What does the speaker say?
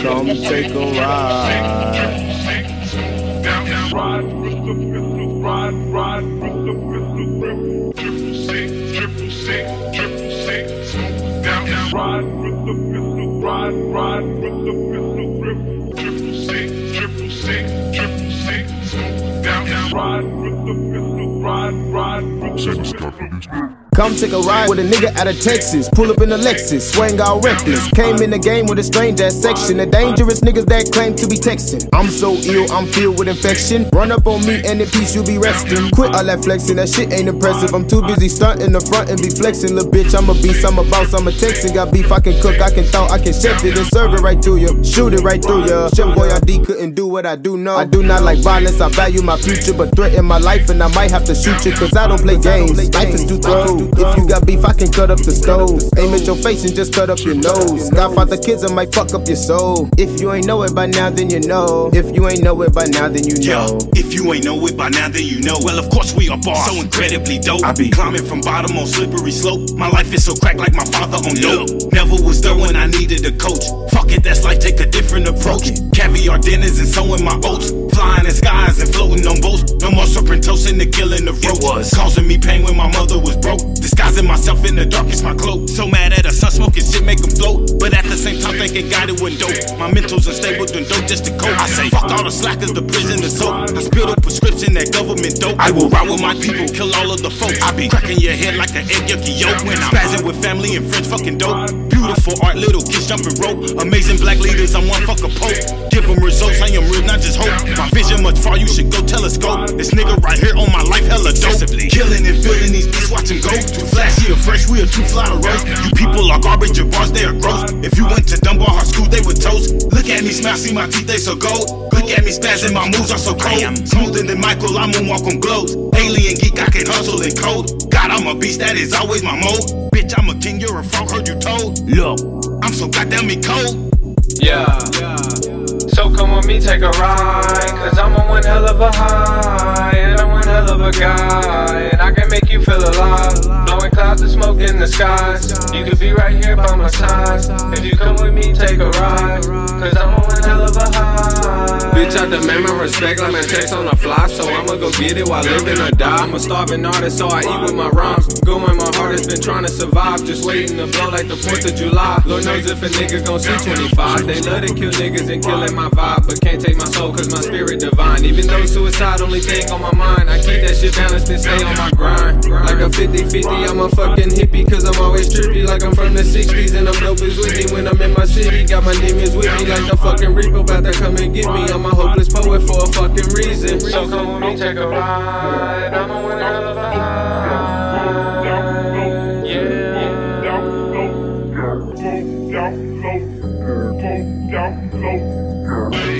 Come take a ride. Ride with the pistol, ride, ride with the pistol grip. Triple six, triple six, triple six, down. Ride with the pistol, ride, ride with the pistol grip. Triple six, triple six, triple six, down. Ride with the pistol, with the pistol. Come take a ride with a nigga out of Texas. Pull up in a Lexus, swing all reckless. Came in the game with a strange ass section. The dangerous niggas that claim to be Texan. I'm so ill, I'm filled with infection. Run up on me and in peace you be resting. Quit all that flexing, that shit ain't impressive. I'm too busy stunting the front and be flexing. Little bitch, I'm a beast, I'm a boss, I'm a Texan. Got beef, I can cook, I can thaw, I can chef it and serve it right to you. Shoot it right through ya. Chef Boyardee couldn't do what I do, no. I do not like violence, I value my future, but threaten my life and I might have to shoot you, cause I don't play games. Life is too throw. If you got beef, I can cut up the stove. Aim at your face and just cut up your nose. Godfather kids, I might fuck up your soul. If you ain't know it by now, then you know. If you ain't know it by now, then you Yo, know. if you ain't know it by now, then you know. Well, of course we are bars. So incredibly dope. I be climbing from bottom on slippery slope. My life is so cracked like my father on dope. Never was there when I needed a coach. Fuck it, that's life, take a different approach. Caviar dinners and sowing my oats. The killing of roach. was. Causing me pain when my mother was broke. Disguising myself in the darkest, my cloak. So mad at a sun smoking shit, make float. But at the same time, thinking God it went dope. My mental's unstable, doing dope just to cope. I say, fuck all the slackers, the prison, the soap. Hospital prescription, that government dope. I will ride with my people, kill all of the folk. I be cracking your head like an egg yucky yolk. When I'm spazzing with family and friends, fucking dope. Beautiful art, little kids jumping rope. Amazing black leaders, I'm one fuck a pope. Give 'em results, I am real, not just hope. My vision much far, you should go telescope. This nigga right here fresh, we are too fly to roast. You people are garbage, your bars, they are gross. If you went to Dunbar High School, they would toast. Look at me smile, see my teeth, they so gold. Look at me spazzing, my moves are so cold. Smoother than Michael, I moonwalk on globes. Alien geek, I can hustle and code. God, I'm a beast, that is always my mode. Bitch, I'm a king, you're a frog, heard you told. Look, I'm so goddamn me cold. Yeah. So come with me, take a ride. Cause I'm on one hell of a high. Skies. You could be right here by my side. If you come with me, take a ride. Cause I'm on one hell of a high. Bitch, I demand my respect like my checks on the fly, so I'ma go get it while living or die. I'm a starving artist, so I eat with my rhymes. Going my hardest, been trying to survive, just waiting to blow like the 4th of July. Lord knows if a nigga gon' see 25. They love to kill niggas and killing my vibe, but can't take my soul cause my spirit divine. Even though suicide only thing on my mind, I keep that shit balanced and stay on my grind. Like a 50 50, I'm a fucking hippie cause I'm always trippy like I'm from the 60s and I'm dope as me when I'm in my city. Got my demons with me like the fucking Reaper about to come and get me. I'm a hopeless poet for a fucking reason. So come with me, take a ride. I'm a winner hell of a high. Yeah. Down low, down low, down low, down low.